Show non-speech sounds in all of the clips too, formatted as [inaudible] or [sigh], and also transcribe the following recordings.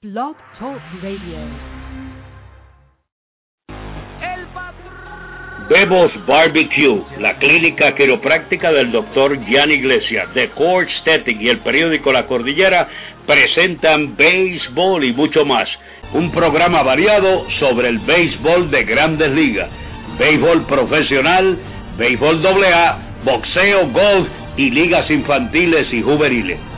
Blog Talk Radio. Bebos Barbecue, la clínica quiropráctica del doctor Jan Iglesias, The Core Aesthetic y el periódico La Cordillera presentan béisbol y mucho más. Un programa variado sobre el béisbol de grandes ligas, béisbol profesional, béisbol AA, boxeo, golf y ligas infantiles y juveniles.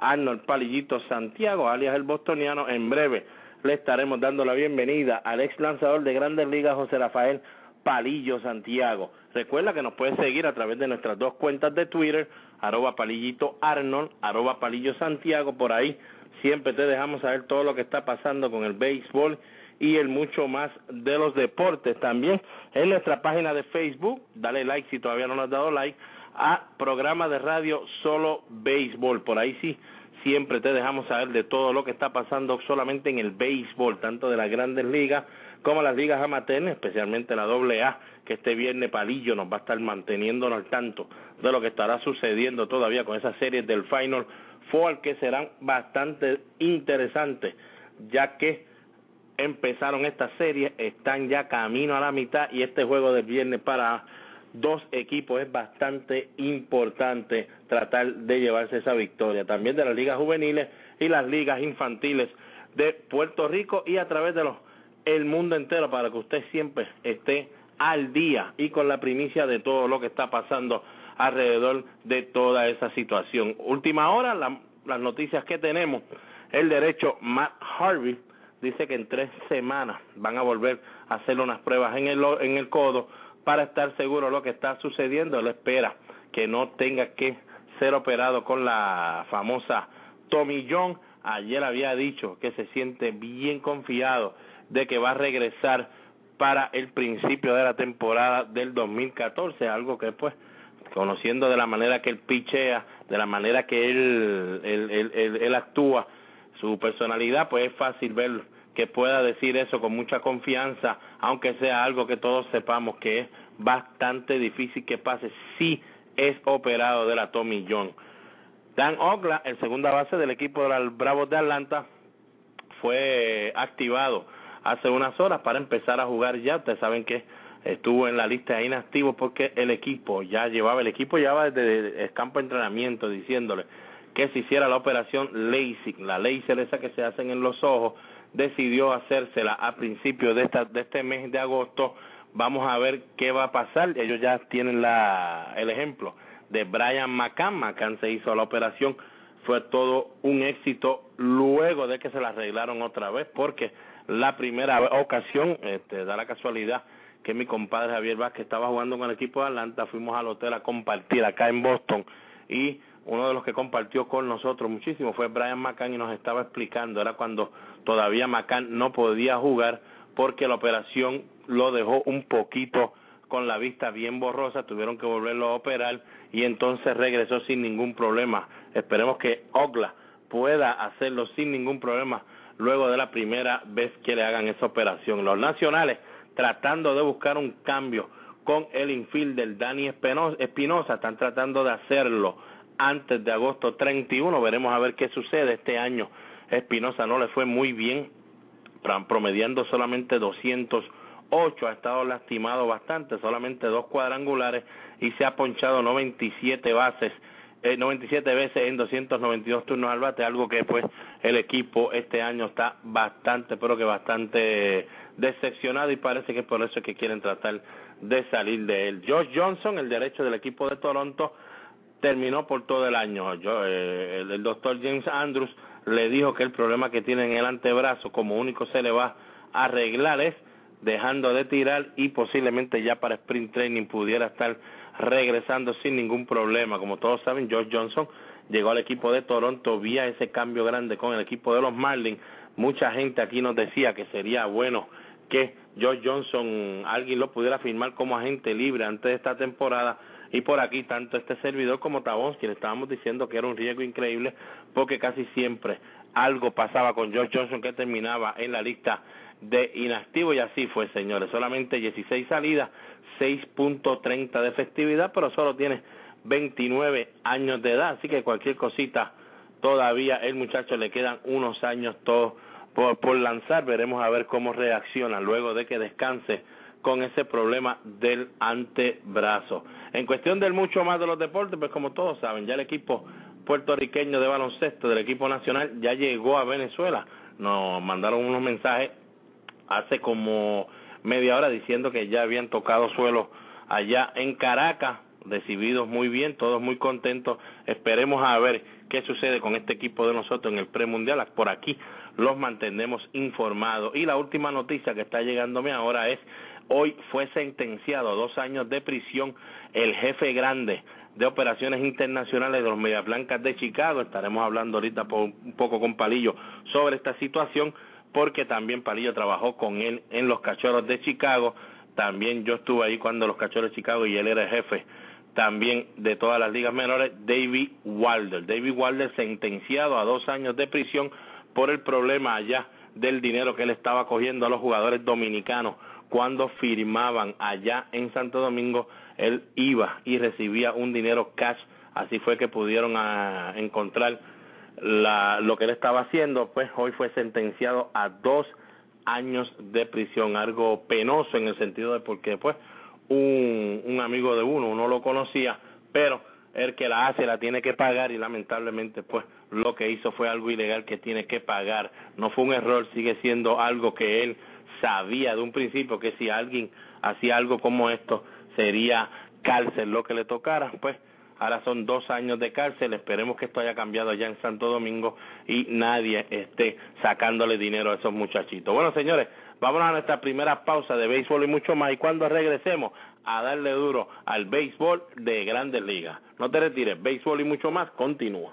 Arnold Palillito Santiago, alias el bostoniano. En breve le estaremos dando la bienvenida al ex lanzador de Grandes Ligas, José Rafael Palillo Santiago. Recuerda que nos puedes seguir a través de nuestras dos cuentas de Twitter, arroba palillito Arnold, arroba palillo Santiago, por ahí siempre te dejamos saber todo lo que está pasando con el béisbol y el mucho más de los deportes. También en nuestra página de Facebook, dale like si todavía no le has dado like, a programa de radio Solo Béisbol. Por ahí sí, siempre te dejamos saber de todo lo que está pasando solamente en el béisbol, tanto de las grandes ligas como las ligas amateur, especialmente la doble A, que este viernes Palillo nos va a estar manteniéndonos al tanto de lo que estará sucediendo todavía con esas series del Final Four que serán bastante interesantes, ya que empezaron esta serie, están ya camino a la mitad y este juego del viernes para dos equipos es bastante importante tratar de llevarse esa victoria. También de las ligas juveniles y las ligas infantiles de Puerto Rico y a través de los el mundo entero para que usted siempre esté al día y con la primicia de todo lo que está pasando alrededor de toda esa situación. Última hora, las noticias que tenemos, el derecho Matt Harvey dice que en tres semanas van a volver a hacer unas pruebas en el, en el codo para estar seguro de lo que está sucediendo. Él espera que no tenga que ser operado con la famosa Tommy John. Ayer había dicho que se siente bien confiado de que va a regresar para el principio de la temporada del 2014, algo que pues conociendo de la manera que él pichea, de la manera que él, él, él, él, actúa, su personalidad, pues es fácil ver que pueda decir eso con mucha confianza, aunque sea algo que todos sepamos que es bastante difícil que pase si es operado de la Tommy John. Dan Ogla, el segunda base del equipo de los Bravos de Atlanta, fue activado hace unas horas para empezar a jugar ya. Ustedes saben que estuvo en la lista de inactivos porque el equipo ya llevaba, el equipo llevaba desde el campo de entrenamiento diciéndole que se hiciera la operación LASIK, la laser esa que se hacen en los ojos, decidió hacérsela a principios de, esta, de este mes de agosto. Vamos a ver qué va a pasar. Ellos ya tienen la, el ejemplo de Brian McCann. McCann se hizo la operación. Fue todo un éxito luego de que se la arreglaron otra vez porque la primera ocasión, este, da la casualidad que mi compadre Javier Vázquez estaba jugando con el equipo de Atlanta, fuimos al hotel a compartir acá en Boston y uno de los que compartió con nosotros muchísimo fue Brian McCann y nos estaba explicando, era cuando todavía McCann no podía jugar porque la operación lo dejó un poquito con la vista bien borrosa, tuvieron que volverlo a operar y entonces regresó sin ningún problema. Esperemos que Ogla pueda hacerlo sin ningún problema luego de la primera vez que le hagan esa operación. Los nacionales tratando de buscar un cambio con el infielder Dani Espinosa, están tratando de hacerlo antes de agosto 31, veremos a ver qué sucede este año. Espinosa no le fue muy bien, promediando solamente 208, ha estado lastimado bastante, solamente dos cuadrangulares y se ha ponchado 97 bases eh, 97 veces en 292 turnos al bate, algo que pues el equipo este año está bastante, pero que bastante decepcionado y parece que por eso es que quieren tratar de salir de él. Josh Johnson, el derecho del equipo de Toronto, terminó por todo el año. Yo, eh, el, el doctor James Andrews le dijo que el problema que tiene en el antebrazo como único se le va a arreglar es dejando de tirar y posiblemente ya para sprint training pudiera estar regresando sin ningún problema. Como todos saben, George Johnson llegó al equipo de Toronto vía ese cambio grande con el equipo de los Marlins mucha gente aquí nos decía que sería bueno que George Johnson alguien lo pudiera firmar como agente libre antes de esta temporada y por aquí tanto este servidor como Tabón, le estábamos diciendo que era un riesgo increíble porque casi siempre algo pasaba con George Johnson que terminaba en la lista de inactivo y así fue señores, solamente 16 salidas, 6.30 de efectividad, pero solo tiene 29 años de edad, así que cualquier cosita todavía el muchacho le quedan unos años todos por, por lanzar, veremos a ver cómo reacciona luego de que descanse con ese problema del antebrazo. En cuestión del mucho más de los deportes, pues como todos saben, ya el equipo puertorriqueño de baloncesto del equipo nacional ya llegó a Venezuela. Nos mandaron unos mensajes hace como media hora diciendo que ya habían tocado suelo allá en Caracas, recibidos muy bien, todos muy contentos. Esperemos a ver qué sucede con este equipo de nosotros en el premundial. Por aquí los mantenemos informados. Y la última noticia que está llegándome ahora es hoy fue sentenciado a dos años de prisión el jefe grande de operaciones internacionales de los Medias Blancas de Chicago. Estaremos hablando ahorita un poco con Palillo sobre esta situación, porque también Palillo trabajó con él en los Cachorros de Chicago. También yo estuve ahí cuando los Cachorros de Chicago y él era el jefe también de todas las ligas menores, David Wilder. David Wilder sentenciado a dos años de prisión por el problema allá del dinero que él estaba cogiendo a los jugadores dominicanos cuando firmaban allá en Santo Domingo, él iba y recibía un dinero cash, así fue que pudieron ah, encontrar la, lo que él estaba haciendo, pues hoy fue sentenciado a dos años de prisión, algo penoso en el sentido de porque pues un, un amigo de uno, uno lo conocía, pero el que la hace la tiene que pagar y lamentablemente pues lo que hizo fue algo ilegal que tiene que pagar, no fue un error, sigue siendo algo que él sabía de un principio que si alguien hacía algo como esto sería cárcel lo que le tocara, pues ahora son dos años de cárcel, esperemos que esto haya cambiado allá en Santo Domingo y nadie esté sacándole dinero a esos muchachitos. Bueno, señores, vámonos a nuestra primera pausa de béisbol y mucho más y cuando regresemos a darle duro al béisbol de grandes ligas. No te retires, béisbol y mucho más continúa.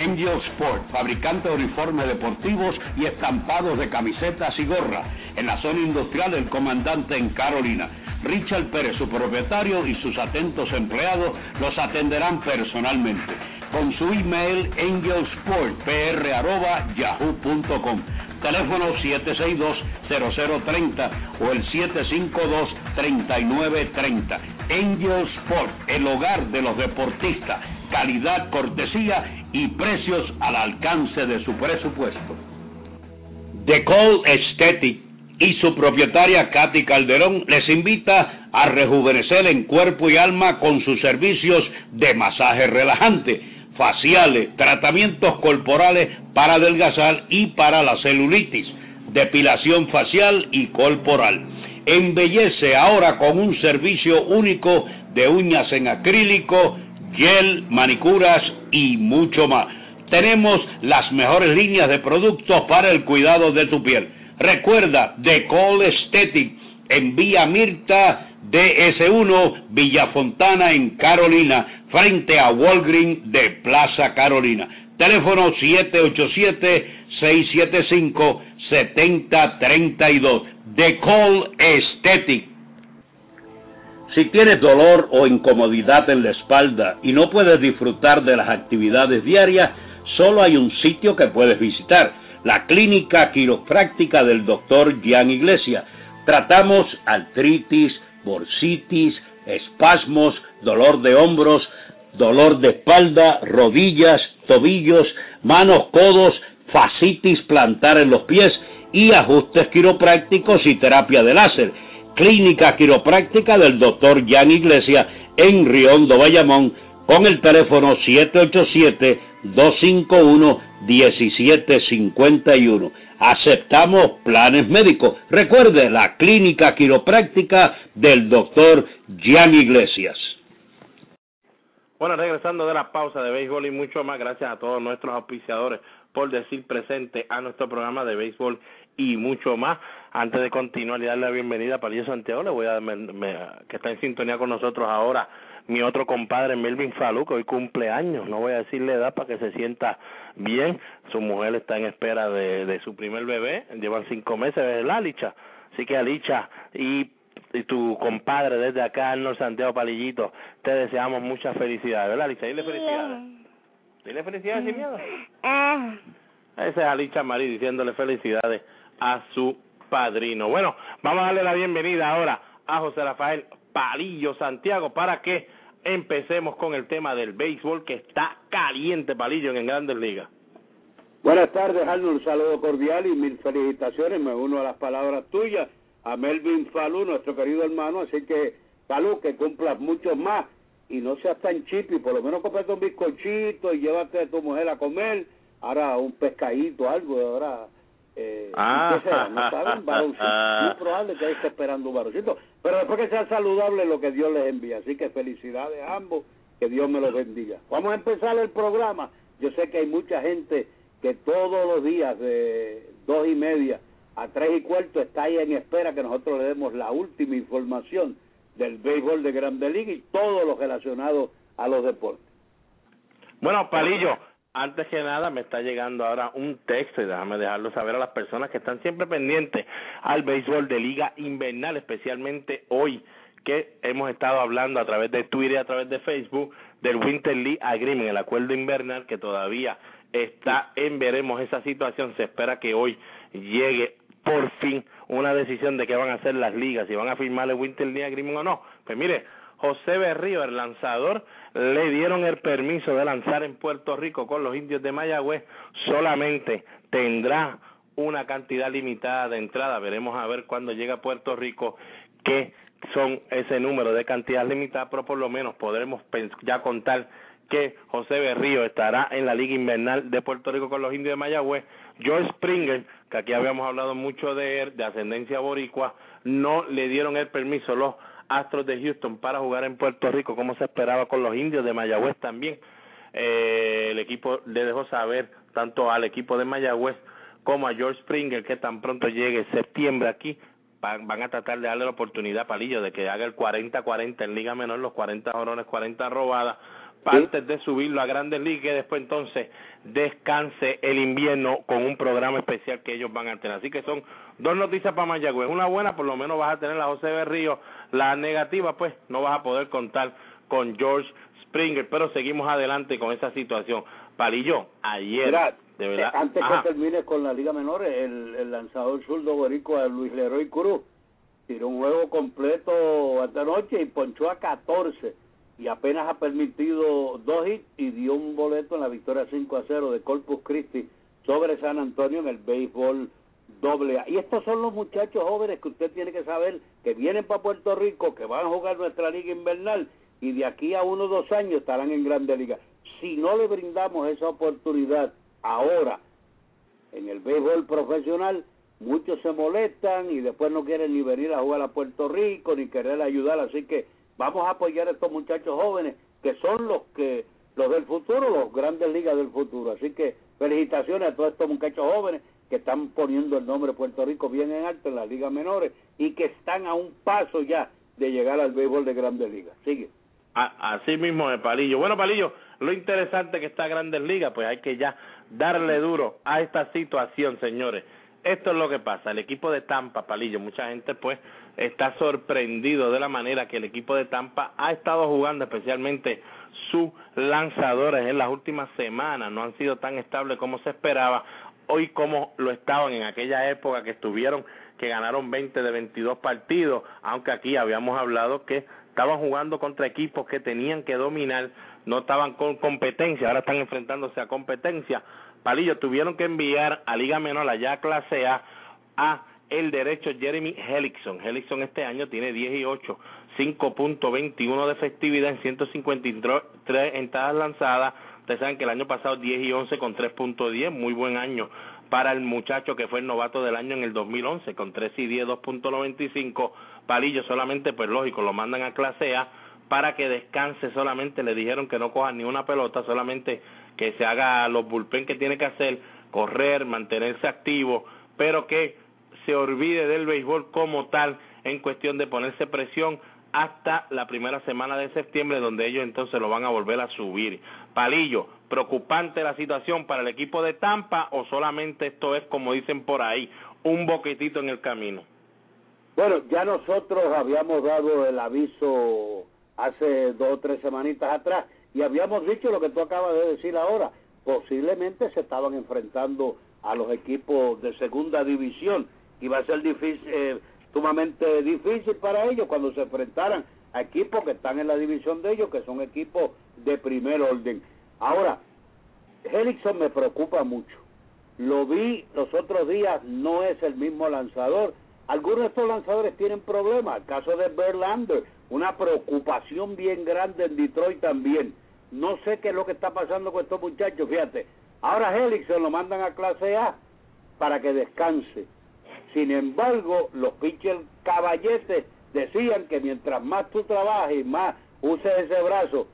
Angel Sport, fabricante de uniformes deportivos y estampados de camisetas y gorras, en la zona industrial del comandante en Carolina. Richard Pérez, su propietario, y sus atentos empleados los atenderán personalmente. Con su email angelsportpr.yahoo.com teléfono 762-0030 o el 752-3930. Angel Sport, el hogar de los deportistas, calidad, cortesía y precios al alcance de su presupuesto. The Call Aesthetic y su propietaria Katy Calderón les invita a rejuvenecer en cuerpo y alma con sus servicios de masaje relajante, faciales, tratamientos corporales para adelgazar y para la celulitis, depilación facial y corporal. Embellece ahora con un servicio único de uñas en acrílico, gel, manicuras y mucho más. Tenemos las mejores líneas de productos para el cuidado de tu piel Recuerda, The Call Aesthetic en Vía Mirta DS1, Villa Fontana en Carolina, frente a Walgreen de Plaza Carolina. Teléfono 787-675-7032. The Call Aesthetic. Si tienes dolor o incomodidad en la espalda y no puedes disfrutar de las actividades diarias, solo hay un sitio que puedes visitar la clínica quiropráctica del doctor Gian Iglesia. Tratamos artritis, bursitis, espasmos, dolor de hombros, dolor de espalda, rodillas, tobillos, manos, codos, fascitis plantar en los pies y ajustes quiroprácticos y terapia de láser. Clínica Quiropráctica del doctor Jan Iglesia en Riondo, Bayamón, con el teléfono 787-251-1751. Aceptamos planes médicos. Recuerde la Clínica Quiropráctica del doctor Jan Iglesias. Bueno, regresando de la pausa de béisbol y mucho más, gracias a todos nuestros auspiciadores por decir presente a nuestro programa de béisbol y mucho más. Antes de continuar y darle la bienvenida a Palillo Santiago, le voy a que está en sintonía con nosotros ahora mi otro compadre Melvin Falú, que hoy cumple años, no voy a decirle edad para que se sienta bien, su mujer está en espera de, de su primer bebé, llevan cinco meses, de Alicha, así que Alicha y y tu compadre desde acá, Arnold Santiago Palillito, te deseamos muchas felicidades, ¿verdad, Alicia? Dile felicidades. Dile felicidades sin miedo. Ah. Ese es Alicia Marí diciéndole felicidades a su padrino. Bueno, vamos a darle la bienvenida ahora a José Rafael Palillo Santiago para que empecemos con el tema del béisbol que está caliente, Palillo, en Grandes Ligas. Buenas tardes, Arnold. Un saludo cordial y mil felicitaciones. Me uno a las palabras tuyas a Melvin Falú, nuestro querido hermano, así que Falú, que cumplas muchos más y no seas tan chipi, por lo menos comprate un bizcochito y llévate a tu mujer a comer, ahora un pescadito, algo, ahora... Eh, ah, sea, no saben, [laughs] muy probable que esté esperando un varoncito, pero después que sea saludable lo que Dios les envía, así que felicidades a ambos, que Dios me los bendiga. Vamos a empezar el programa, yo sé que hay mucha gente que todos los días de dos y media a tres y cuarto está ahí en espera que nosotros le demos la última información del béisbol de Grande Liga y todo lo relacionado a los deportes. Bueno, Palillo, antes que nada me está llegando ahora un texto y déjame dejarlo saber a las personas que están siempre pendientes al béisbol de liga invernal, especialmente hoy que hemos estado hablando a través de Twitter y a través de Facebook del Winter League Agreement, el acuerdo invernal que todavía está en veremos esa situación, se espera que hoy llegue por fin una decisión de qué van a hacer las ligas, si van a firmar el Winter League Agreement o no. Pues mire, José Berrío, el lanzador, le dieron el permiso de lanzar en Puerto Rico con los indios de Mayagüez, solamente tendrá una cantidad limitada de entrada, veremos a ver cuando llega a Puerto Rico qué son ese número de cantidad limitada, pero por lo menos podremos ya contar que José Berrío estará en la Liga Invernal de Puerto Rico con los indios de Mayagüez. George Springer, que aquí habíamos hablado mucho de él, de ascendencia boricua, no le dieron el permiso los Astros de Houston para jugar en Puerto Rico como se esperaba con los indios de Mayagüez también. Eh, el equipo le dejó saber tanto al equipo de Mayagüez como a George Springer que tan pronto llegue septiembre aquí van, a tratar de darle la oportunidad a Palillo de que haga el 40-40 en Liga Menor, los 40 jorones, 40 robadas antes de subirlo a Grandes Ligas y después entonces descanse el invierno con un programa especial que ellos van a tener. Así que son dos noticias para Mayagüez. Una buena, por lo menos vas a tener la José Berrío. La negativa, pues no vas a poder contar con George Springer, pero seguimos adelante con esa situación. Palillo, ayer, de verdad. Eh, antes que termine con la Liga Menor, el, el lanzador zurdo boricua Luis Leroy Cruz tiró un juego completo esta noche y ponchó a 14 y apenas ha permitido dos hits y dio un boleto en la victoria 5 a 0 de Corpus Christi sobre San Antonio en el béisbol doble A. Y estos son los muchachos jóvenes que usted tiene que saber que vienen para Puerto Rico, que van a jugar nuestra liga invernal y de aquí a uno o dos años estarán en Grande Liga. Si no le brindamos esa oportunidad ahora en el béisbol profesional, muchos se molestan y después no quieren ni venir a jugar a Puerto Rico ni querer ayudar, así que Vamos a apoyar a estos muchachos jóvenes que son los que los del futuro, los grandes ligas del futuro. Así que felicitaciones a todos estos muchachos jóvenes que están poniendo el nombre de Puerto Rico bien en alto en las ligas menores y que están a un paso ya de llegar al béisbol de grandes ligas. Sigue. Así mismo de Palillo. Bueno, Palillo, lo interesante que está Grandes Ligas, pues hay que ya darle duro a esta situación, señores. Esto es lo que pasa. El equipo de Tampa, Palillo, mucha gente pues está sorprendido de la manera que el equipo de Tampa ha estado jugando, especialmente sus lanzadores en las últimas semanas. No han sido tan estables como se esperaba. Hoy como lo estaban en aquella época que estuvieron, que ganaron 20 de 22 partidos, aunque aquí habíamos hablado que estaban jugando contra equipos que tenían que dominar no estaban con competencia, ahora están enfrentándose a competencia. Palillo tuvieron que enviar a Liga Menor, allá clase A, a el derecho Jeremy Helixon. Helixon este año tiene 10 y 8, 5.21 de efectividad en 153 entradas lanzadas. Ustedes saben que el año pasado 10 y 11 con 3.10, muy buen año para el muchacho que fue el novato del año en el 2011 con 3 y 10, 2.95. Palillo solamente, pues lógico, lo mandan a clase A para que descanse solamente. Le dijeron que no coja ni una pelota, solamente que se haga los bullpen que tiene que hacer, correr, mantenerse activo, pero que se olvide del béisbol como tal en cuestión de ponerse presión hasta la primera semana de septiembre, donde ellos entonces lo van a volver a subir. Palillo, preocupante la situación para el equipo de Tampa o solamente esto es, como dicen por ahí, un boquetito en el camino. Bueno, ya nosotros habíamos dado el aviso hace dos o tres semanitas atrás y habíamos dicho lo que tú acabas de decir ahora. Posiblemente se estaban enfrentando a los equipos de segunda división va a ser eh, sumamente difícil para ellos cuando se enfrentaran a equipos que están en la división de ellos, que son equipos de primer orden. Ahora, Helixon me preocupa mucho. Lo vi los otros días, no es el mismo lanzador. Algunos de estos lanzadores tienen problemas. El caso de Verlander, una preocupación bien grande en Detroit también. No sé qué es lo que está pasando con estos muchachos, fíjate. Ahora Helixon lo mandan a clase A para que descanse sin embargo, los pitchers caballetes decían que mientras más tú trabajes y más uses ese brazo,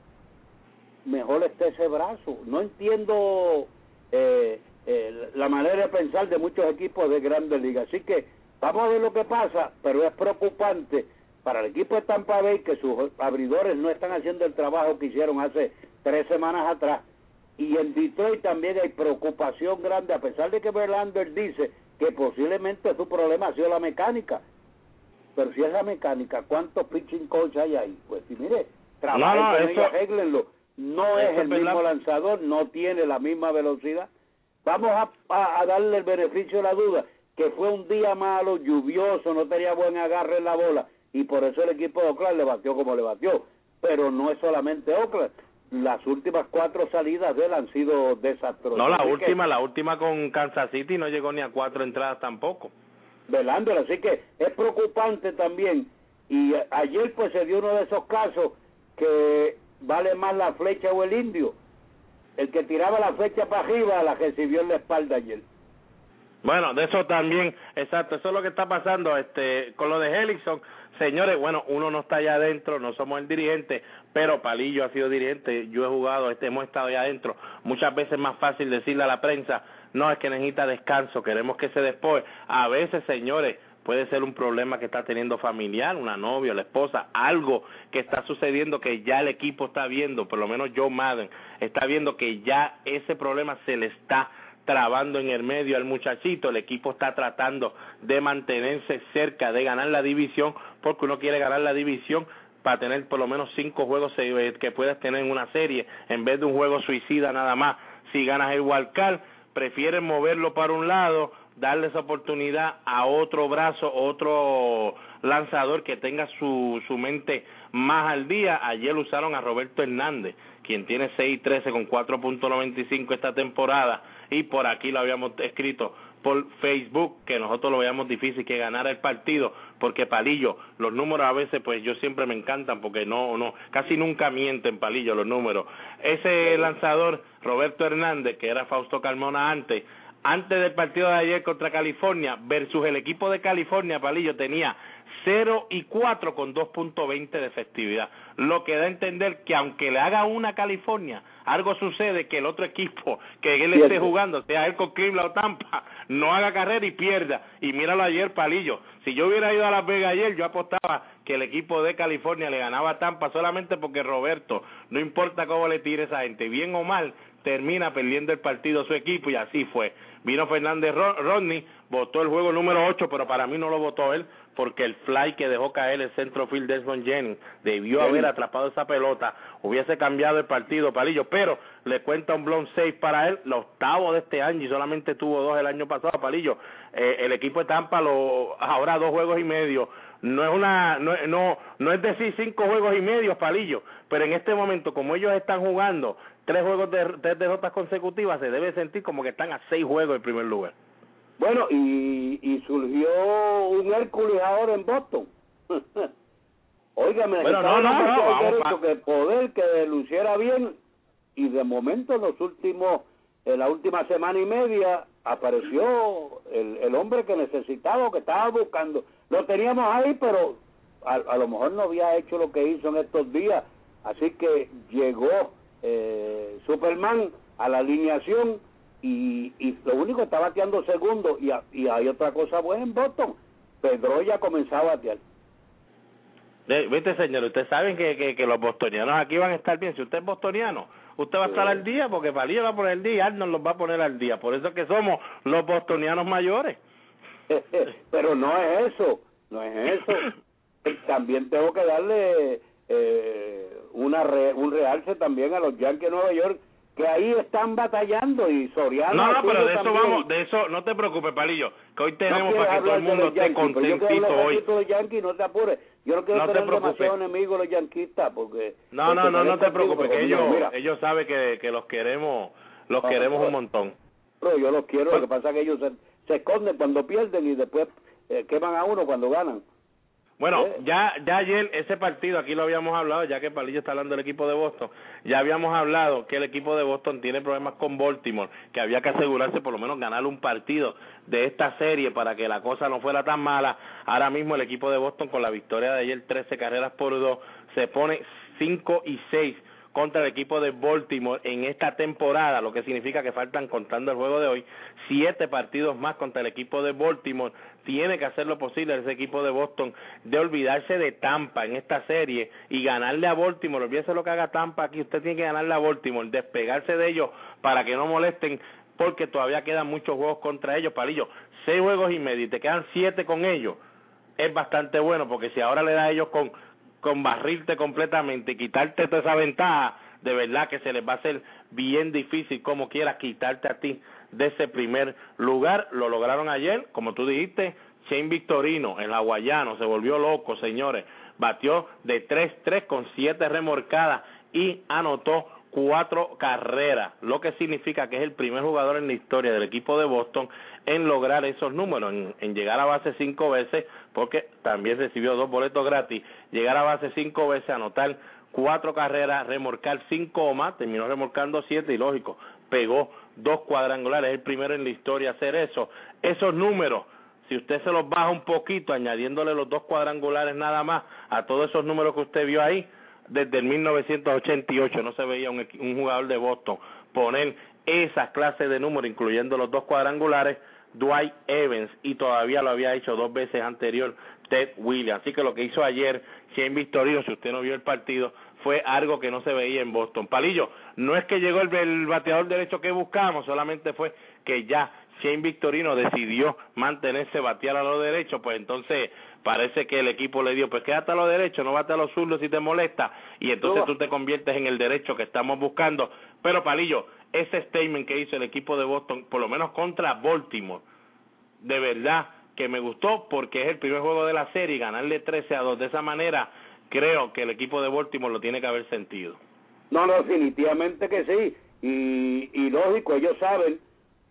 mejor esté ese brazo. No entiendo eh, eh, la manera de pensar de muchos equipos de grandes ligas. Así que vamos a ver lo que pasa, pero es preocupante para el equipo de Tampa Bay que sus abridores no están haciendo el trabajo que hicieron hace tres semanas atrás. Y en Detroit también hay preocupación grande, a pesar de que Verlander dice que posiblemente su problema ha sido la mecánica. Pero si es la mecánica, ¿cuántos pitching coach hay ahí? Pues si mire, trabajen no, no, eso, No es el mismo lanzador, no tiene la misma velocidad. Vamos a, a, darle el beneficio de la duda, que fue un día malo, lluvioso, no tenía buen agarre en la bola, y por eso el equipo de Oakland le batió como le batió. Pero no es solamente Oakland, las últimas cuatro salidas de él han sido desastrosas. No, la última, la última con Kansas City no llegó ni a cuatro entradas tampoco. Velándolo, así que es preocupante también. Y ayer pues se dio uno de esos casos que vale más la flecha o el indio. El que tiraba la flecha para arriba la recibió en la espalda ayer. Bueno, de eso también, exacto, eso es lo que está pasando este con lo de Helixon. Señores, bueno, uno no está allá adentro, no somos el dirigente, pero Palillo ha sido dirigente, yo he jugado, este, hemos estado allá adentro. Muchas veces es más fácil decirle a la prensa, no, es que necesita descanso, queremos que se despoje. A veces, señores, puede ser un problema que está teniendo familiar, una novia, la esposa, algo que está sucediendo que ya el equipo está viendo, por lo menos Joe Madden está viendo que ya ese problema se le está trabando en el medio al muchachito, el equipo está tratando de mantenerse cerca de ganar la división porque uno quiere ganar la división para tener por lo menos cinco juegos eh, que puedas tener en una serie en vez de un juego suicida nada más. Si ganas el Walcar, prefieren moverlo para un lado, darle esa oportunidad a otro brazo, otro lanzador que tenga su, su mente más al día. Ayer usaron a Roberto Hernández, quien tiene 6-13 con 4.95 esta temporada. Y por aquí lo habíamos escrito por Facebook que nosotros lo veíamos difícil que ganara el partido porque Palillo los números a veces pues yo siempre me encantan porque no no casi nunca mienten Palillo los números. Ese lanzador Roberto Hernández que era Fausto Carmona antes antes del partido de ayer contra California versus el equipo de California Palillo tenía 0 y 4 con 2.20 de efectividad lo que da a entender que aunque le haga una California algo sucede que el otro equipo que él esté jugando, sea él con Cleveland o Tampa, no haga carrera y pierda. Y míralo ayer, Palillo. Si yo hubiera ido a Las Vegas ayer, yo apostaba que el equipo de California le ganaba a Tampa solamente porque Roberto, no importa cómo le tire esa gente, bien o mal, termina perdiendo el partido a su equipo y así fue. Vino Fernández Rodney, votó el juego número 8, pero para mí no lo votó él, porque el fly que dejó caer el centrofield Desmond Jennings debió haber atrapado esa pelota, hubiese cambiado el partido, Palillo, pero le cuenta un blown safe para él, los octavo de este año y solamente tuvo dos el año pasado, Palillo. Eh, el equipo de Tampa lo, ahora dos juegos y medio no es una no no no es decir cinco juegos y medio palillo pero en este momento como ellos están jugando tres juegos de tres derrotas consecutivas se debe sentir como que están a seis juegos en primer lugar bueno y y surgió un Hércules ahora en Boston [laughs] Óigame, bueno, no, no, no, vamos, que poder que luciera bien y de momento en los últimos en la última semana y media apareció el, el hombre que necesitaba, que estaba buscando. Lo teníamos ahí, pero a, a, lo mejor no había hecho lo que hizo en estos días. Así que llegó eh, Superman a la alineación y, y lo único está bateando segundo. Y, y hay otra cosa buena en Boston. Pedro ya comenzaba a batear. Viste, señor, ustedes saben que, que, que los bostonianos aquí van a estar bien. Si usted es bostoniano, usted va a estar al día porque Palillo va a poner el día y Arnold los va a poner al día. Por eso es que somos los bostonianos mayores. [laughs] Pero no es eso, no es eso. [laughs] también tengo que darle eh, una re, un realce también a los Yankees de Nueva York que ahí están batallando y Soriano no no pero de eso vamos de eso no te preocupes palillo que hoy tenemos para que todo el mundo esté contentito hoy. los Yankees, no te apures. Yo no quiero tener demasiado enemigos los yanquistas porque no no no no te preocupes que ellos ellos saben que, que los queremos los queremos un montón. pero yo los quiero lo que pasa es que ellos se, esconden cuando pierden y después eh, queman a uno cuando ganan bueno, ya ya ayer ese partido, aquí lo habíamos hablado, ya que Palillo está hablando del equipo de Boston, ya habíamos hablado que el equipo de Boston tiene problemas con Baltimore, que había que asegurarse por lo menos ganar un partido de esta serie para que la cosa no fuera tan mala. Ahora mismo el equipo de Boston con la victoria de ayer, 13 carreras por dos, se pone 5 y 6 contra el equipo de Baltimore en esta temporada, lo que significa que faltan, contando el juego de hoy, siete partidos más contra el equipo de Baltimore. Tiene que hacer lo posible ese equipo de Boston de olvidarse de Tampa en esta serie y ganarle a Baltimore. Olvídese lo que haga Tampa aquí, usted tiene que ganarle a Baltimore, despegarse de ellos para que no molesten porque todavía quedan muchos juegos contra ellos, Palillo. Seis juegos y medio y te quedan siete con ellos. Es bastante bueno porque si ahora le da a ellos con con barrirte completamente y quitarte esa ventaja, de verdad que se les va a hacer bien difícil como quieras quitarte a ti de ese primer lugar. Lo lograron ayer, como tú dijiste, Shane Victorino, el aguayano, se volvió loco, señores. Batió de 3-3 con 7 remorcadas y anotó cuatro carreras, lo que significa que es el primer jugador en la historia del equipo de Boston en lograr esos números, en, llegar a base cinco veces, porque también recibió dos boletos gratis, llegar a base cinco veces, anotar cuatro carreras, remorcar cinco o más, terminó remorcando siete y lógico, pegó dos cuadrangulares, es el primero en la historia hacer eso. Esos números, si usted se los baja un poquito, añadiéndole los dos cuadrangulares nada más a todos esos números que usted vio ahí, desde el 1988 no se veía un, un jugador de Boston poner esas clases de números, incluyendo los dos cuadrangulares, Dwight Evans, y todavía lo había hecho dos veces anterior Ted Williams. Así que lo que hizo ayer Shane Victorino, si usted no vio el partido, fue algo que no se veía en Boston. Palillo, no es que llegó el, el bateador derecho que buscamos, solamente fue que ya Shane Victorino decidió mantenerse batear a lo derecho, pues entonces parece que el equipo le dio, pues quédate a lo derecho, no bate a los zurdos si te molesta, y entonces tú te conviertes en el derecho que estamos buscando. Pero Palillo, ese statement que hizo el equipo de Boston, por lo menos contra Baltimore, de verdad que me gustó porque es el primer juego de la serie y ganarle 13 a 2 de esa manera, creo que el equipo de Baltimore lo tiene que haber sentido. No, no, definitivamente que sí. Y, y lógico, ellos saben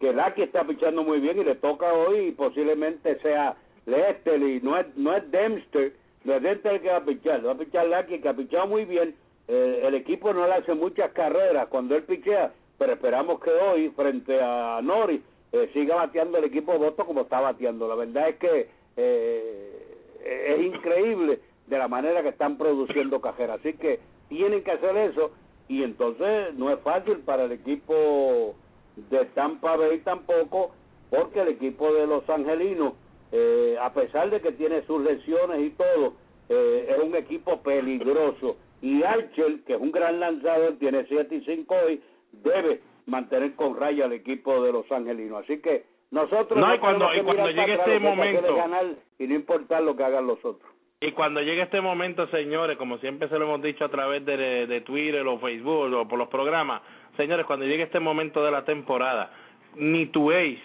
que Lucky está pichando muy bien y le toca hoy y posiblemente sea Lester y no es, no es Dempster, no es Dempster el que va a pichar, va a pichar Lucky que ha pichado muy bien. El equipo no le hace muchas carreras cuando él pichea, pero esperamos que hoy frente a Norris eh, siga bateando el equipo de Boston como está bateando. La verdad es que eh, es increíble de la manera que están produciendo cajeras. Así que tienen que hacer eso y entonces no es fácil para el equipo de Tampa Bay tampoco, porque el equipo de los angelinos, eh, a pesar de que tiene sus lesiones y todo, eh, es un equipo peligroso. Y Archer, que es un gran lanzador, tiene 7 y 5 hoy, debe mantener con raya al equipo de los angelinos. Así que nosotros no, y cuando, y cuando llegue este momento ganar y no importar lo que hagan los otros. Y cuando llegue este momento, señores, como siempre se lo hemos dicho a través de, de Twitter o Facebook o por los programas, señores, cuando llegue este momento de la temporada, ni tu ace,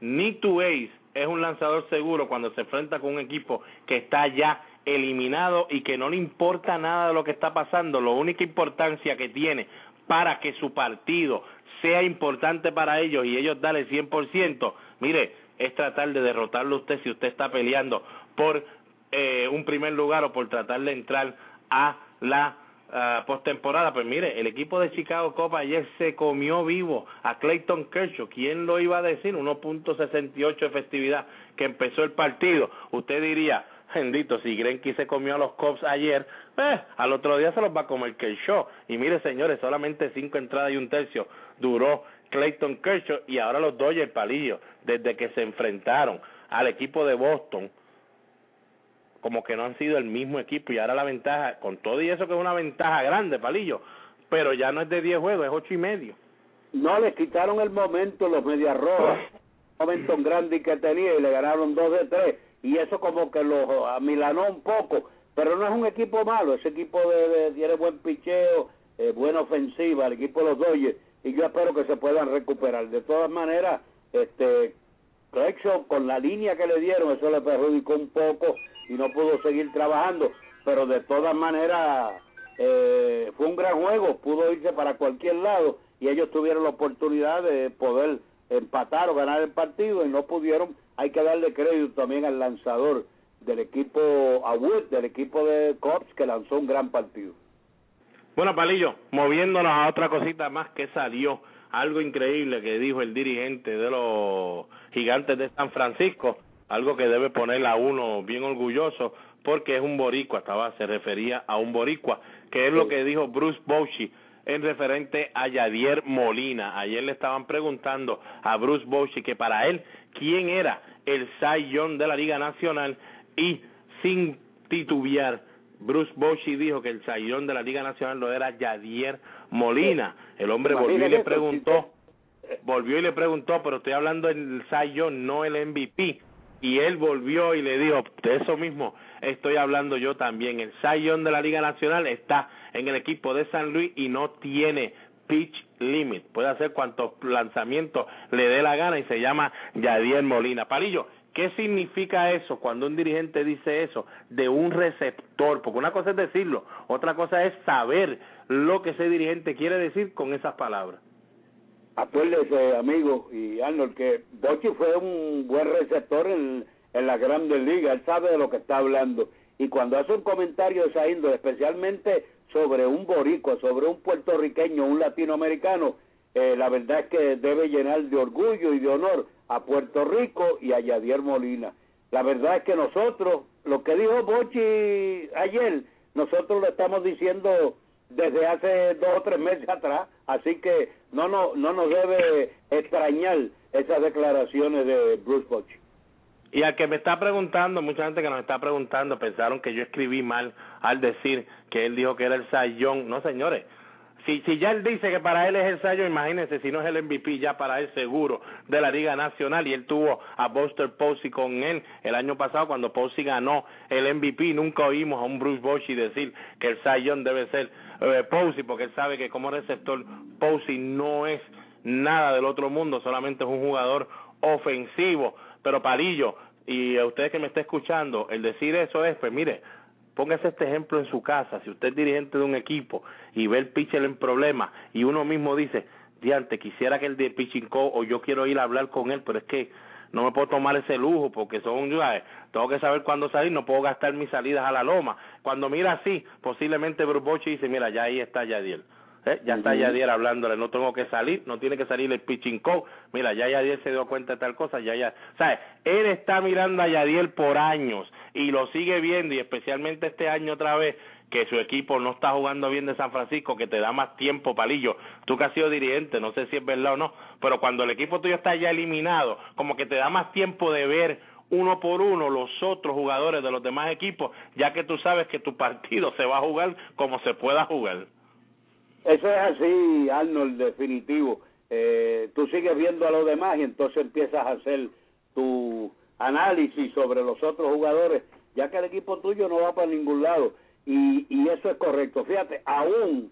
ni tu ace es un lanzador seguro cuando se enfrenta con un equipo que está ya eliminado y que no le importa nada de lo que está pasando, la única importancia que tiene para que su partido sea importante para ellos y ellos darle 100%, mire, es tratar de derrotarlo usted si usted está peleando por eh, un primer lugar o por tratar de entrar a la uh, postemporada. Pues mire, el equipo de Chicago Copa ayer se comió vivo a Clayton Kershaw. ¿Quién lo iba a decir? 1.68 de festividad que empezó el partido. Usted diría, bendito, si Greinke se comió a los Cubs ayer, eh, al otro día se los va a comer Kershaw. Y mire, señores, solamente cinco entradas y un tercio duró Clayton Kershaw y ahora los Dodgers palillo, desde que se enfrentaron al equipo de Boston, como que no han sido el mismo equipo y ahora la ventaja, con todo y eso que es una ventaja grande, palillo, pero ya no es de 10 juegos, es ocho y medio. No, le quitaron el momento los Medias Rojas, [laughs] momento grande que tenía y le ganaron dos de tres y eso como que lo amilanó un poco, pero no es un equipo malo, ese equipo de, tiene buen picheo, eh, buena ofensiva, el equipo de los Dodgers y yo espero que se puedan recuperar. De todas maneras, este Con la línea que le dieron, eso le perjudicó un poco y no pudo seguir trabajando, pero de todas maneras eh, fue un gran juego, pudo irse para cualquier lado y ellos tuvieron la oportunidad de poder empatar o ganar el partido y no pudieron. Hay que darle crédito también al lanzador del equipo a del equipo de Cops que lanzó un gran partido. Bueno, Palillo, moviéndonos a otra cosita más que salió, algo increíble que dijo el dirigente de los gigantes de San Francisco, algo que debe poner a uno bien orgulloso, porque es un boricua, estaba, se refería a un boricua, que es lo que dijo Bruce Bochy en referente a Yadier Molina. Ayer le estaban preguntando a Bruce Bochy que para él, ¿quién era el Cy de la Liga Nacional? Y sin titubear, Bruce Bochy dijo que el sayón de la Liga Nacional lo era Yadier Molina. El hombre volvió y le preguntó, volvió y le preguntó, pero estoy hablando del sayón, no el MVP. Y él volvió y le dijo, de eso mismo estoy hablando yo también. El sayón de la Liga Nacional está en el equipo de San Luis y no tiene pitch limit. Puede hacer cuantos lanzamientos le dé la gana y se llama Yadier Molina. Palillo, ¿Qué significa eso cuando un dirigente dice eso de un receptor? Porque una cosa es decirlo, otra cosa es saber lo que ese dirigente quiere decir con esas palabras. Acuérdese, amigo y Arnold, que Bochy fue un buen receptor en, en la Grandes Ligas, él sabe de lo que está hablando. Y cuando hace un comentario de esa índole, especialmente sobre un boricua, sobre un puertorriqueño, un latinoamericano, eh, la verdad es que debe llenar de orgullo y de honor a Puerto Rico y a Yadier Molina. La verdad es que nosotros, lo que dijo Bochi ayer, nosotros lo estamos diciendo desde hace dos o tres meses atrás, así que no, no, no nos debe extrañar esas declaraciones de Bruce Bochi. Y al que me está preguntando, mucha gente que nos está preguntando, pensaron que yo escribí mal al decir que él dijo que era el Sayón. No, señores, si, si ya él dice que para él es el Sayo, imagínense si no es el MVP ya para él seguro de la Liga Nacional y él tuvo a Buster Posey con él el año pasado cuando Posey ganó el MVP, nunca oímos a un Bruce Bochy decir que el Sayon debe ser eh, Posey porque él sabe que como receptor Posey no es nada del otro mundo, solamente es un jugador ofensivo, pero Palillo y a ustedes que me está escuchando, el decir eso es, pues mire, Póngase este ejemplo en su casa, si usted es dirigente de un equipo y ve el pitcher en problema y uno mismo dice, diante, quisiera que el de pitching o yo quiero ir a hablar con él, pero es que no me puedo tomar ese lujo porque son tengo que saber cuándo salir, no puedo gastar mis salidas a la loma. Cuando mira así, posiblemente Bruce dice, mira, ya ahí está Yadiel. ¿Eh? Ya está Yadier hablándole, no tengo que salir, no tiene que salir el pitching coach. Mira, ya Yadier se dio cuenta de tal cosa, ya ya. ¿Sabes? Él está mirando a Yadier por años y lo sigue viendo y especialmente este año otra vez que su equipo no está jugando bien de San Francisco, que te da más tiempo, Palillo. Tú que has sido dirigente, no sé si es verdad o no, pero cuando el equipo tuyo está ya eliminado, como que te da más tiempo de ver uno por uno los otros jugadores de los demás equipos, ya que tú sabes que tu [laughs] partido se va a jugar como se pueda jugar. Eso es así, Arnold, definitivo. Eh, tú sigues viendo a los demás y entonces empiezas a hacer tu análisis sobre los otros jugadores, ya que el equipo tuyo no va para ningún lado. Y, y eso es correcto. Fíjate, aún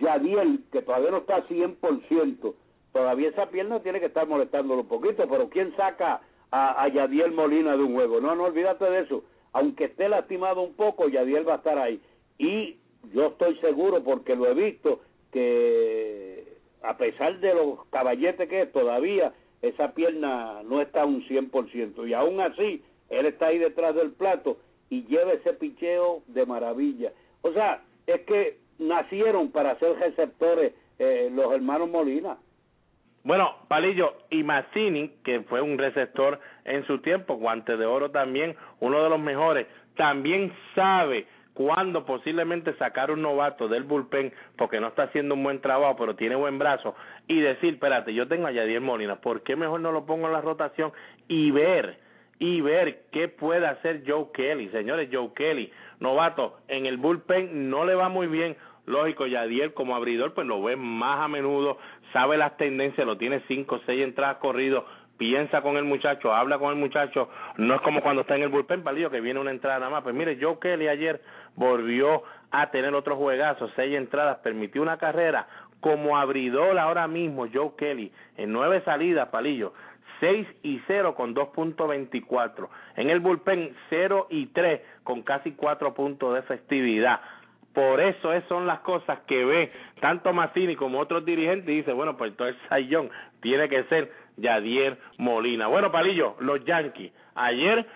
Yadiel, que todavía no está 100%, todavía esa pierna tiene que estar molestándolo un poquito, pero ¿quién saca a, a Yadiel Molina de un juego. No, no olvídate de eso. Aunque esté lastimado un poco, Yadiel va a estar ahí. Y yo estoy seguro, porque lo he visto, que a pesar de los caballetes que es, todavía esa pierna no está a un 100%. Y aún así, él está ahí detrás del plato y lleva ese picheo de maravilla. O sea, es que nacieron para ser receptores eh, los hermanos Molina. Bueno, Palillo y Mazzini, que fue un receptor en su tiempo, guante de oro también, uno de los mejores, también sabe cuándo posiblemente sacar un novato del bullpen porque no está haciendo un buen trabajo, pero tiene buen brazo, y decir, espérate, yo tengo a Yadier Molina, ¿por qué mejor no lo pongo en la rotación y ver, y ver qué puede hacer Joe Kelly? Señores, Joe Kelly, novato, en el bullpen no le va muy bien, lógico, Yadier como abridor, pues lo ve más a menudo, sabe las tendencias, lo tiene cinco, seis entradas corridos, piensa con el muchacho, habla con el muchacho, no es como cuando está en el bullpen palillo que viene una entrada nada más. Pues mire, Joe Kelly ayer volvió a tener otro juegazo, seis entradas, permitió una carrera como abridor ahora mismo Joe Kelly en nueve salidas, palillo. Seis y cero con dos punto veinticuatro En el bullpen cero y tres con casi cuatro puntos de festividad. Por eso es, son las cosas que ve tanto Mazzini como otros dirigentes y dice, bueno, pues entonces [laughs] Sayón tiene que ser Yadier Molina. Bueno, Palillo, los Yankees ayer,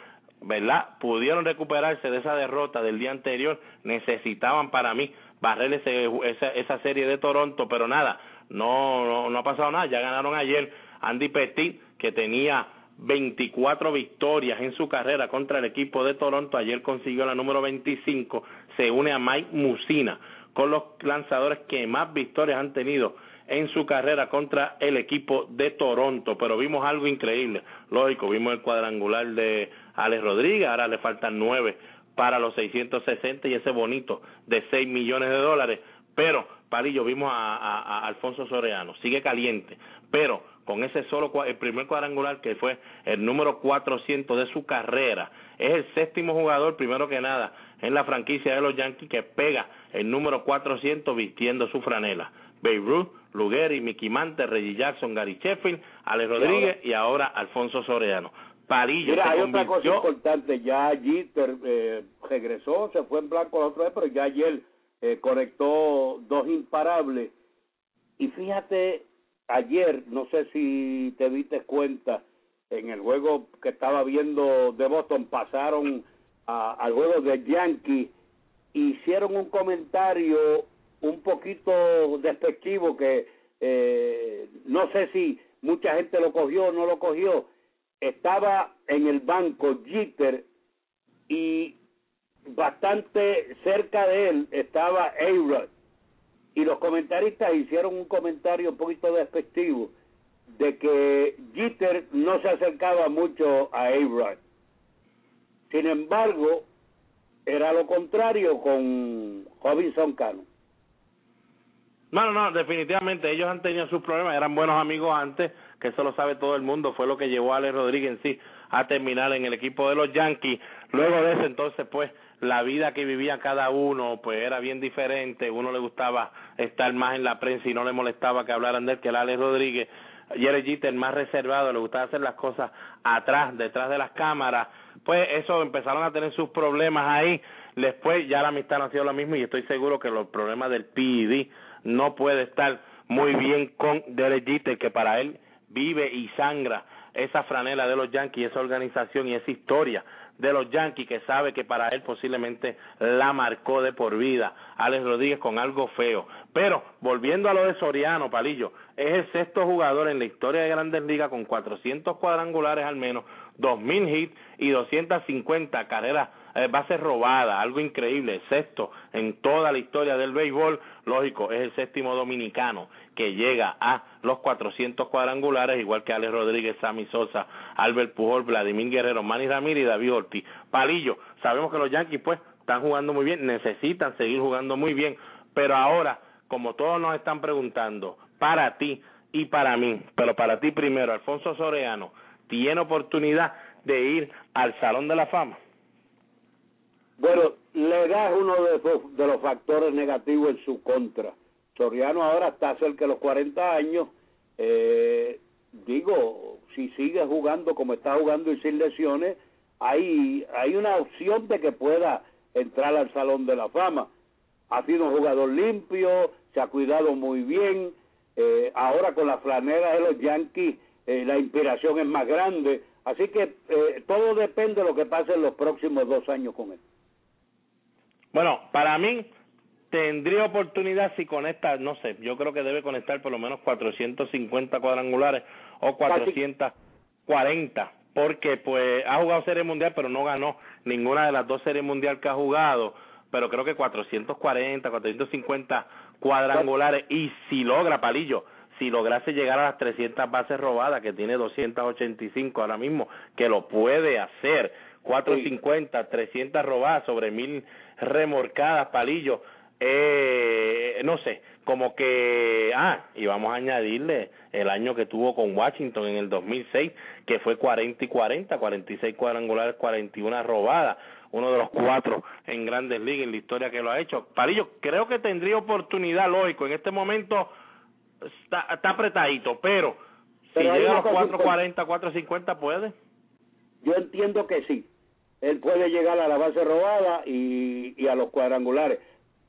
¿verdad? Pudieron recuperarse de esa derrota del día anterior, necesitaban para mí barrer ese, esa, esa serie de Toronto, pero nada, no, no, no ha pasado nada, ya ganaron ayer Andy Petit, que tenía 24 victorias en su carrera contra el equipo de Toronto. Ayer consiguió la número 25. Se une a Mike Musina con los lanzadores que más victorias han tenido en su carrera contra el equipo de Toronto. Pero vimos algo increíble. Lógico, vimos el cuadrangular de Alex Rodríguez. Ahora le faltan nueve para los 660 y ese bonito de 6 millones de dólares. Pero, Parillo, vimos a, a, a Alfonso Soreano. Sigue caliente. Pero con ese solo el primer cuadrangular que fue el número 400 de su carrera. Es el séptimo jugador, primero que nada, en la franquicia de los Yankees que pega el número 400 vistiendo su franela. Babe Ruth, Lugeri, Mickey Mantle, Reggie Jackson, Gary Sheffield, Alex Rodríguez y ahora, Alfonso Soreano. Parillo Mira, hay otra cosa importante, ya Jeter eh, regresó, se fue en blanco la otra vez, pero ya ayer eh, conectó dos imparables. Y fíjate ayer, no sé si te diste cuenta, en el juego que estaba viendo de Boston, pasaron a, al juego de Yankee, hicieron un comentario un poquito despectivo que eh, no sé si mucha gente lo cogió o no lo cogió. Estaba en el banco Jeter y bastante cerca de él estaba a y los comentaristas hicieron un comentario un poquito despectivo de que Jeter no se acercaba mucho a a Sin embargo, era lo contrario con Robinson Cano. No, no, definitivamente ellos han tenido sus problemas, eran buenos amigos antes, que eso lo sabe todo el mundo, fue lo que llevó a Alex Rodríguez sí a terminar en el equipo de los Yankees. Luego de eso, entonces, pues, la vida que vivía cada uno pues era bien diferente, uno le gustaba estar más en la prensa y no le molestaba que hablaran de él que el Alex Rodríguez, Jerry Jeter más reservado, le gustaba hacer las cosas atrás, detrás de las cámaras, pues eso empezaron a tener sus problemas ahí, después ya la amistad no ha sido lo mismo y estoy seguro que los problemas del PID no puede estar muy bien con Derek que para él vive y sangra esa franela de los Yankees, esa organización y esa historia de los Yankees que sabe que para él posiblemente la marcó de por vida Alex Rodríguez con algo feo. Pero volviendo a lo de Soriano, Palillo, es el sexto jugador en la historia de Grandes Ligas con 400 cuadrangulares al menos, 2000 hits y 250 carreras eh, bases robadas, algo increíble, sexto en toda la historia del béisbol, lógico, es el séptimo dominicano que llega a los 400 cuadrangulares, igual que Alex Rodríguez, Sammy Sosa, Albert Pujol, Vladimir Guerrero, Manny Ramírez y David Ortiz. Palillo, sabemos que los Yankees pues están jugando muy bien, necesitan seguir jugando muy bien, pero ahora, como todos nos están preguntando, para ti y para mí, pero para ti primero, Alfonso Soreano, tiene oportunidad de ir al Salón de la Fama. Bueno, la edad es uno de, los factores negativos en su contra. Soriano ahora está cerca de los 40 años. Eh, digo, si sigue jugando como está jugando y sin lesiones, hay, hay una opción de que pueda entrar al Salón de la Fama. Ha sido un jugador limpio, se ha cuidado muy bien, eh, ahora con la flanera de los Yankees eh, la inspiración es más grande, así que eh, todo depende de lo que pase en los próximos dos años con él. Bueno, para mí tendría oportunidad si conecta, no sé, yo creo que debe conectar por lo menos 450 cuadrangulares o 440 porque pues ha jugado Serie Mundial pero no ganó ninguna de las dos Series Mundial que ha jugado, pero creo que 440, 450 cuadrangulares y si logra Palillo, si lograse llegar a las 300 bases robadas que tiene 285 ahora mismo, que lo puede hacer, 450, 300 robadas sobre mil remorcadas, Palillo, eh, no sé, como que, ah, y vamos a añadirle el año que tuvo con Washington en el 2006, que fue 40 y 40, 46 cuadrangulares, 41 robadas, uno de los cuatro en grandes ligas en la historia que lo ha hecho. Parillo, creo que tendría oportunidad, lógico, en este momento está, está apretadito, pero, si llega a los 440, 450, ¿puede? Yo entiendo que sí. Él puede llegar a la base robada y, a los cuadrangulares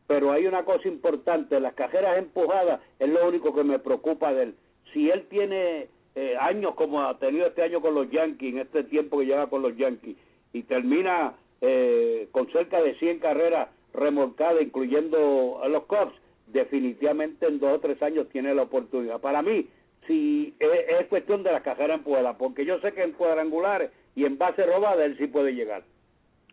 pero hay una cosa importante, las cajeras empujadas es lo único que me preocupa de él. Si él tiene eh, años como ha tenido este año con los Yankees, en este tiempo que lleva con los Yankees, y termina eh, con cerca de 100 carreras remolcadas, incluyendo a los Cubs, definitivamente en dos o tres años tiene la oportunidad. Para mí, si es, es cuestión de las cajeras empujadas, porque yo sé que en cuadrangulares y en base robada él sí puede llegar.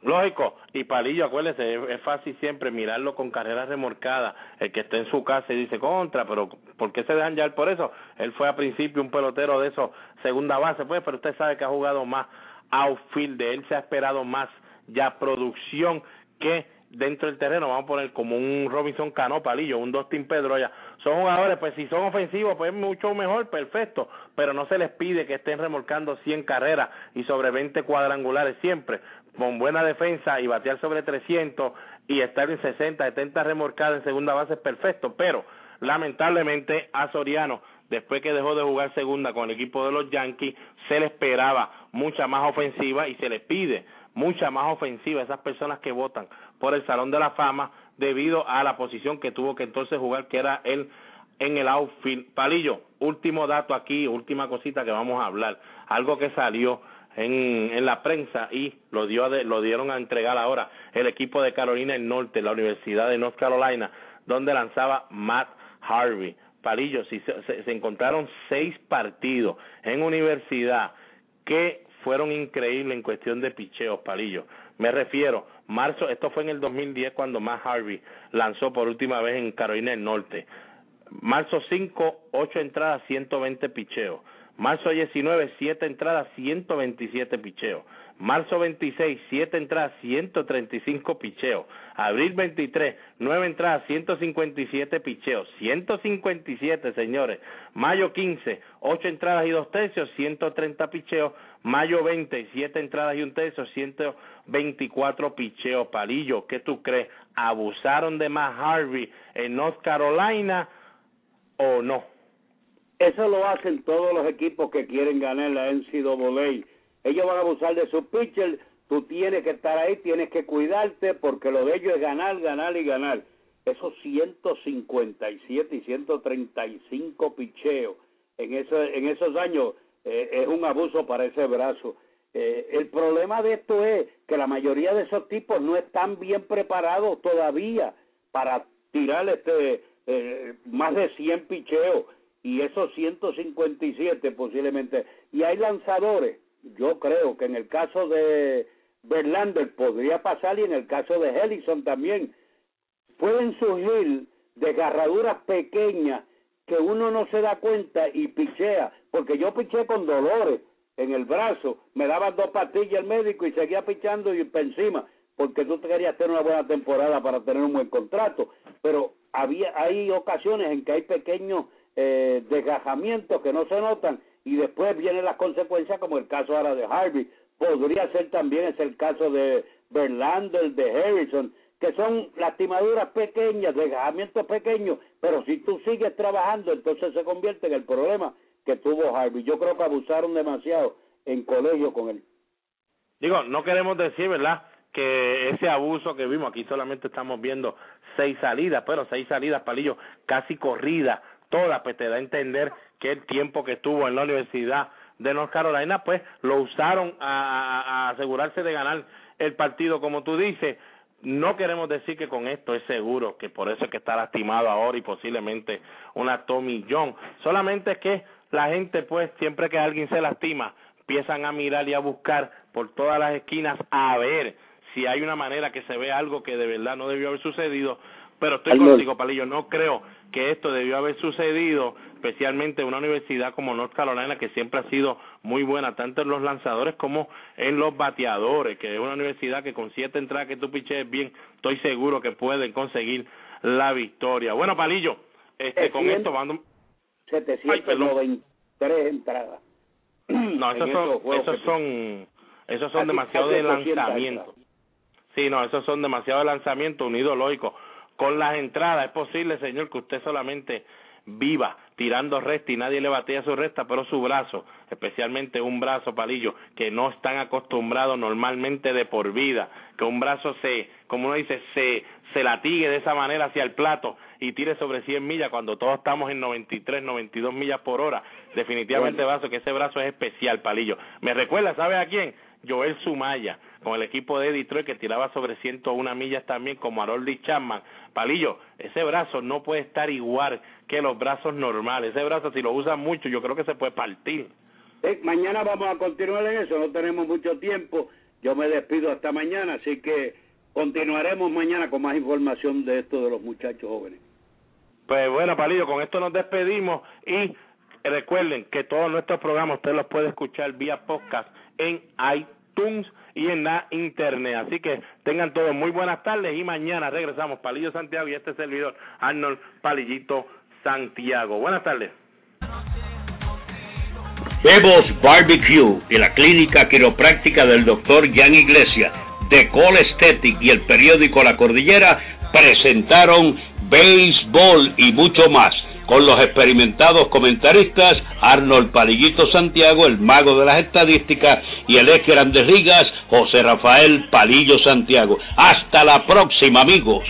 Lógico, y Palillo, acuérdese, es, fácil siempre mirarlo con carreras remorcadas, el que esté en su casa y dice contra, pero ¿por qué se dejan ya por eso? Él fue a principio un pelotero de eso, segunda base, pues, pero usted sabe que ha jugado más outfield, de él se ha esperado más ya producción que dentro del terreno, vamos a poner como un Robinson Cano Palillo, un Dustin Pedroya, son jugadores, pues si son ofensivos, pues mucho mejor, perfecto, pero no se les pide que estén remolcando 100 carreras y sobre 20 cuadrangulares siempre, con buena defensa y batear sobre 300 y estar en 60, 70 remolcadas en segunda base perfecto, pero lamentablemente a Soriano después que dejó de jugar segunda con el equipo de los Yankees, se le esperaba mucha más ofensiva y se le pide mucha más ofensiva a esas personas que votan por el Salón de la Fama debido a la posición que tuvo que entonces jugar, que era él en el outfield. Palillo, último dato aquí, última cosita que vamos a hablar, algo que salió en, en la prensa y lo, dio lo dieron a entregar ahora el equipo de Carolina del Norte, la Universidad de North Carolina, donde lanzaba Matt Harvey. Palillo, si se, se encontraron seis partidos en universidad que fueron increíbles en cuestión de picheos, Palillo. Me refiero, marzo, esto fue en el 2010 cuando Matt Harvey lanzó por última vez en Carolina del Norte. Marzo 5, 8 entradas, 120 picheos. Marzo 19, 7 entradas, 127 picheos. Marzo 26, 7 entradas, 135 picheos. Abril 23, 9 entradas, 157 picheos. 157, señores. Mayo 15, 8 entradas y 2 tercios, 130 picheos. Mayo 20, 7 entradas y un tercio, 124 picheos. Palillo, ¿qué tú crees? ¿Abusaron de más Harvey en North Carolina o no? Eso lo hacen todos los equipos que quieren ganar la NCAA. Ellos van a abusar de su pitcher. Tú tienes que estar ahí, tienes que cuidarte, porque lo de ellos es ganar, ganar y ganar. Esos 157 y 135 picheos en, en esos años eh, es un abuso para ese brazo. Eh, el problema de esto es que la mayoría de esos tipos no están bien preparados todavía para tirar este eh, más de 100 picheos y esos 157 posiblemente. Y hay lanzadores, yo creo que en el caso de Verlander podría pasar y en el caso de Ellison también. Pueden surgir desgarraduras pequeñas que uno no se da cuenta y pichea, porque yo piché con dolores en el brazo, me daban dos pastillas el médico y seguía pichando y para encima, porque tú querías tener una buena temporada para tener un buen contrato, pero había hay ocasiones en que hay pequeños eh, desgajamientos que no se notan y después vienen las consecuencias como el caso ahora de Harvey podría ser también es el caso de Verlander de Harrison que son lastimaduras pequeñas desgajamientos pequeños pero si tú sigues trabajando entonces se convierte en el problema que tuvo Harvey. Yo creo que abusaron demasiado en colegio con él. Digo, no queremos decir, ¿verdad? que ese abuso que vimos aquí solamente estamos viendo seis salidas, pero seis salidas, palillo, casi corridas, todas, pues te da a entender que el tiempo que estuvo en la Universidad de North Carolina, pues lo usaron a, a asegurarse de ganar el partido, como tú dices. No queremos decir que con esto es seguro, que por eso es que está lastimado ahora y posiblemente una Tommy John. Solamente es que la gente, pues, siempre que alguien se lastima, empiezan a mirar y a buscar por todas las esquinas a ver si hay una manera que se ve algo que de verdad no debió haber sucedido, pero estoy contigo, Palillo, no creo que esto debió haber sucedido, especialmente en una universidad como North Carolina, que siempre ha sido muy buena, tanto en los lanzadores como en los bateadores, que es una universidad que con siete entradas que tú piches bien, estoy seguro que pueden conseguir la victoria. Bueno, Palillo, este, con esto vamos... 793 entradas. No, esos son, esos son, esos son demasiado de lanzamiento. Sí, no, esos son demasiado lanzamientos unidos, lógico. Con las entradas es posible, señor, que usted solamente viva tirando resta y nadie le batea su resta, pero su brazo, especialmente un brazo palillo, que no están acostumbrados normalmente de por vida, que un brazo se, como uno dice, se, se latigue de esa manera hacia el plato y tire sobre 100 millas cuando todos estamos en 93, 92 millas por hora. Definitivamente, brazo, que ese brazo es especial, palillo. Me recuerda, ¿sabe a quién? Joel Sumaya, con el equipo de Detroit que tiraba sobre 101 millas también, como Haroldi Chapman. Palillo, ese brazo no puede estar igual que los brazos normales. Ese brazo, si lo usa mucho, yo creo que se puede partir. mañana vamos a continuar en eso, no tenemos mucho tiempo. Yo me despido hasta mañana, así que continuaremos mañana con más información de esto de los muchachos jóvenes. Pues bueno, Palillo, con esto nos despedimos y recuerden que todos nuestros programas usted los puede escuchar vía podcast en iTunes y en la internet. Así que tengan todos muy buenas tardes y mañana regresamos Palillo Santiago y este servidor Arnold Palillito Santiago. Buenas tardes. Bebos Barbecue y la clínica quiropráctica del doctor Jan Iglesias de Call Aesthetic y el periódico La Cordillera presentaron béisbol y mucho más con los experimentados comentaristas Arnold Palillito Santiago, el mago de las estadísticas, y el ex Grandes Ligas, José Rafael Palillo Santiago. Hasta la próxima, amigos.